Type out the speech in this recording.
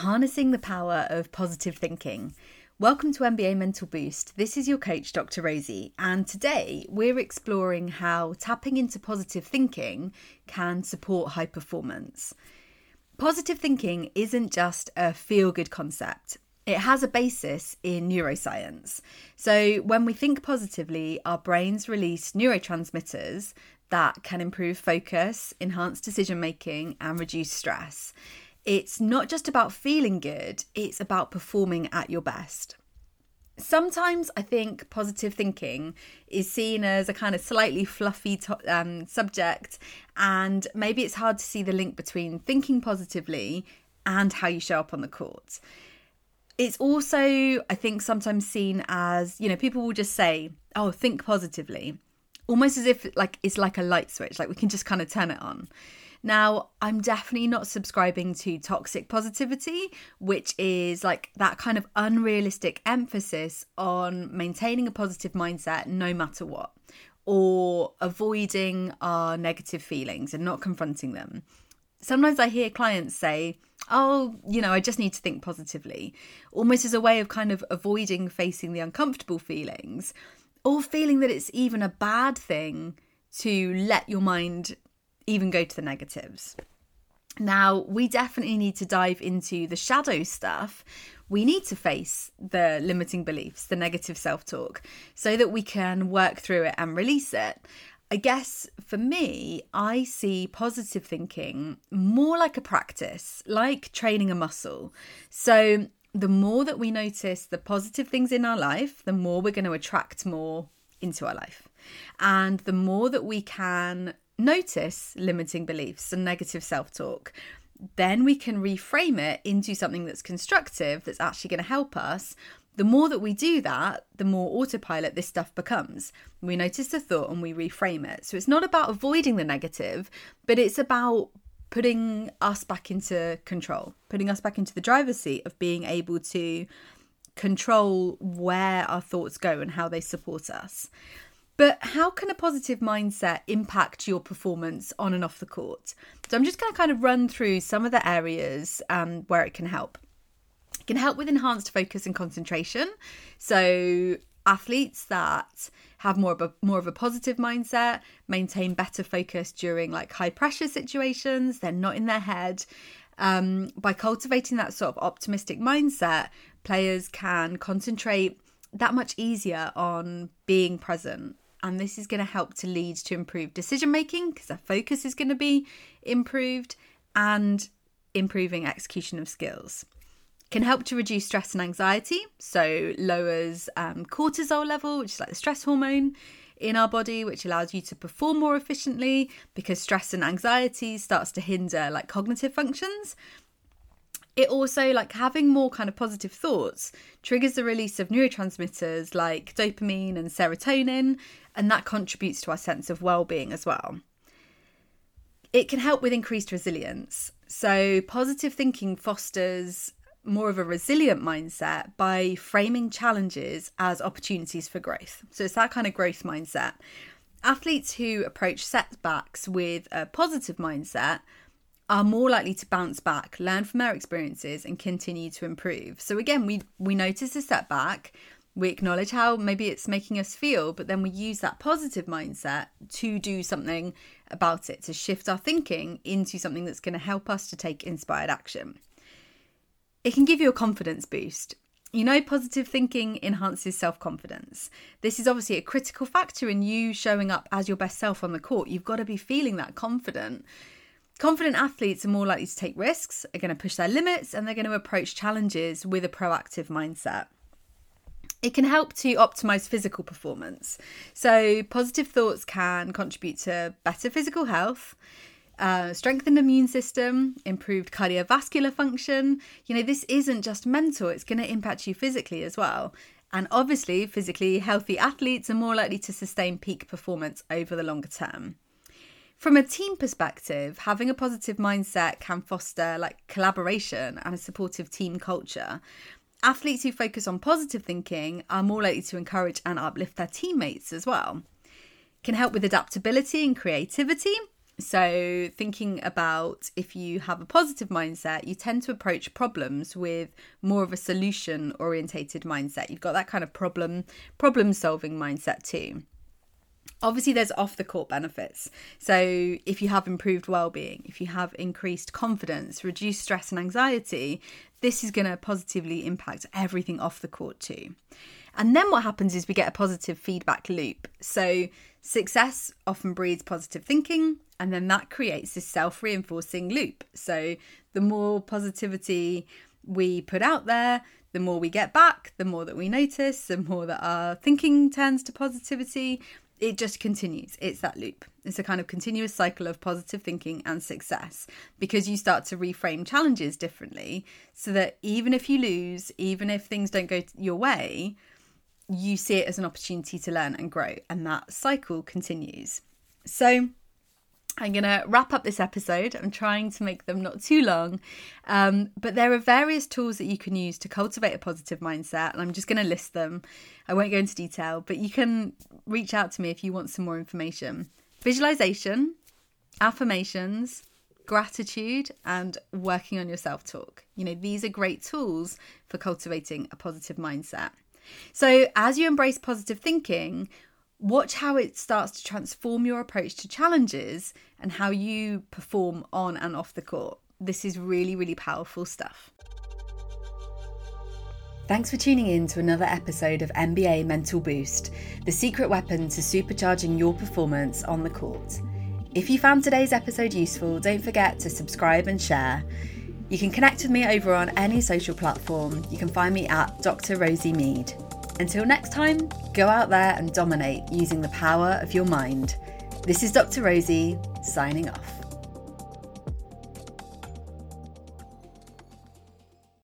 harnessing the power of positive thinking. Welcome to NBA Mental Boost. This is your coach, Dr. Rosie, and today we're exploring how tapping into positive thinking can support high performance. Positive thinking isn't just a feel good concept. It has a basis in neuroscience. So, when we think positively, our brains release neurotransmitters that can improve focus, enhance decision making, and reduce stress. It's not just about feeling good, it's about performing at your best. Sometimes I think positive thinking is seen as a kind of slightly fluffy to- um, subject, and maybe it's hard to see the link between thinking positively and how you show up on the court. It's also, I think, sometimes seen as, you know, people will just say, oh, think positively, almost as if like it's like a light switch, like we can just kind of turn it on. Now, I'm definitely not subscribing to toxic positivity, which is like that kind of unrealistic emphasis on maintaining a positive mindset no matter what, or avoiding our negative feelings and not confronting them. Sometimes I hear clients say, Oh, you know, I just need to think positively, almost as a way of kind of avoiding facing the uncomfortable feelings, or feeling that it's even a bad thing to let your mind even go to the negatives. Now, we definitely need to dive into the shadow stuff. We need to face the limiting beliefs, the negative self talk, so that we can work through it and release it. I guess for me, I see positive thinking more like a practice, like training a muscle. So, the more that we notice the positive things in our life, the more we're going to attract more into our life. And the more that we can notice limiting beliefs and negative self talk, then we can reframe it into something that's constructive, that's actually going to help us. The more that we do that, the more autopilot this stuff becomes. We notice the thought and we reframe it. So it's not about avoiding the negative, but it's about putting us back into control, putting us back into the driver's seat of being able to control where our thoughts go and how they support us. But how can a positive mindset impact your performance on and off the court? So I'm just going to kind of run through some of the areas um, where it can help. It can help with enhanced focus and concentration. So athletes that have more of a more of a positive mindset maintain better focus during like high pressure situations they're not in their head um, by cultivating that sort of optimistic mindset players can concentrate that much easier on being present and this is going to help to lead to improved decision making because our focus is going to be improved and improving execution of skills. Can help to reduce stress and anxiety so lowers um, cortisol level which is like the stress hormone in our body which allows you to perform more efficiently because stress and anxiety starts to hinder like cognitive functions it also like having more kind of positive thoughts triggers the release of neurotransmitters like dopamine and serotonin and that contributes to our sense of well-being as well. It can help with increased resilience. So positive thinking fosters more of a resilient mindset by framing challenges as opportunities for growth. So it's that kind of growth mindset. Athletes who approach setbacks with a positive mindset are more likely to bounce back, learn from their experiences, and continue to improve. So again, we we notice a setback, we acknowledge how maybe it's making us feel, but then we use that positive mindset to do something about it, to shift our thinking into something that's going to help us to take inspired action. It can give you a confidence boost. You know, positive thinking enhances self confidence. This is obviously a critical factor in you showing up as your best self on the court. You've got to be feeling that confident. Confident athletes are more likely to take risks, are going to push their limits, and they're going to approach challenges with a proactive mindset. It can help to optimize physical performance. So, positive thoughts can contribute to better physical health, uh, strengthened immune system, improved cardiovascular function. You know, this isn't just mental, it's going to impact you physically as well. And obviously, physically healthy athletes are more likely to sustain peak performance over the longer term from a team perspective, having a positive mindset can foster like collaboration and a supportive team culture. Athletes who focus on positive thinking are more likely to encourage and uplift their teammates as well. Can help with adaptability and creativity. So, thinking about if you have a positive mindset, you tend to approach problems with more of a solution orientated mindset. You've got that kind of problem problem solving mindset too. Obviously, there's off the court benefits. So, if you have improved well being, if you have increased confidence, reduced stress and anxiety, this is going to positively impact everything off the court too. And then what happens is we get a positive feedback loop. So, success often breeds positive thinking, and then that creates this self reinforcing loop. So, the more positivity we put out there, the more we get back, the more that we notice, the more that our thinking turns to positivity. It just continues. It's that loop. It's a kind of continuous cycle of positive thinking and success because you start to reframe challenges differently so that even if you lose, even if things don't go your way, you see it as an opportunity to learn and grow, and that cycle continues. So, I'm going to wrap up this episode. I'm trying to make them not too long. Um, but there are various tools that you can use to cultivate a positive mindset, and I'm just going to list them. I won't go into detail, but you can reach out to me if you want some more information. Visualization, affirmations, gratitude, and working on your self talk. You know, these are great tools for cultivating a positive mindset. So, as you embrace positive thinking, watch how it starts to transform your approach to challenges and how you perform on and off the court. This is really, really powerful stuff. Thanks for tuning in to another episode of NBA Mental Boost, the secret weapon to supercharging your performance on the court. If you found today's episode useful, don't forget to subscribe and share. You can connect with me over on any social platform. You can find me at Dr. Rosie Mead. Until next time, go out there and dominate using the power of your mind. This is Dr. Rosie, signing off.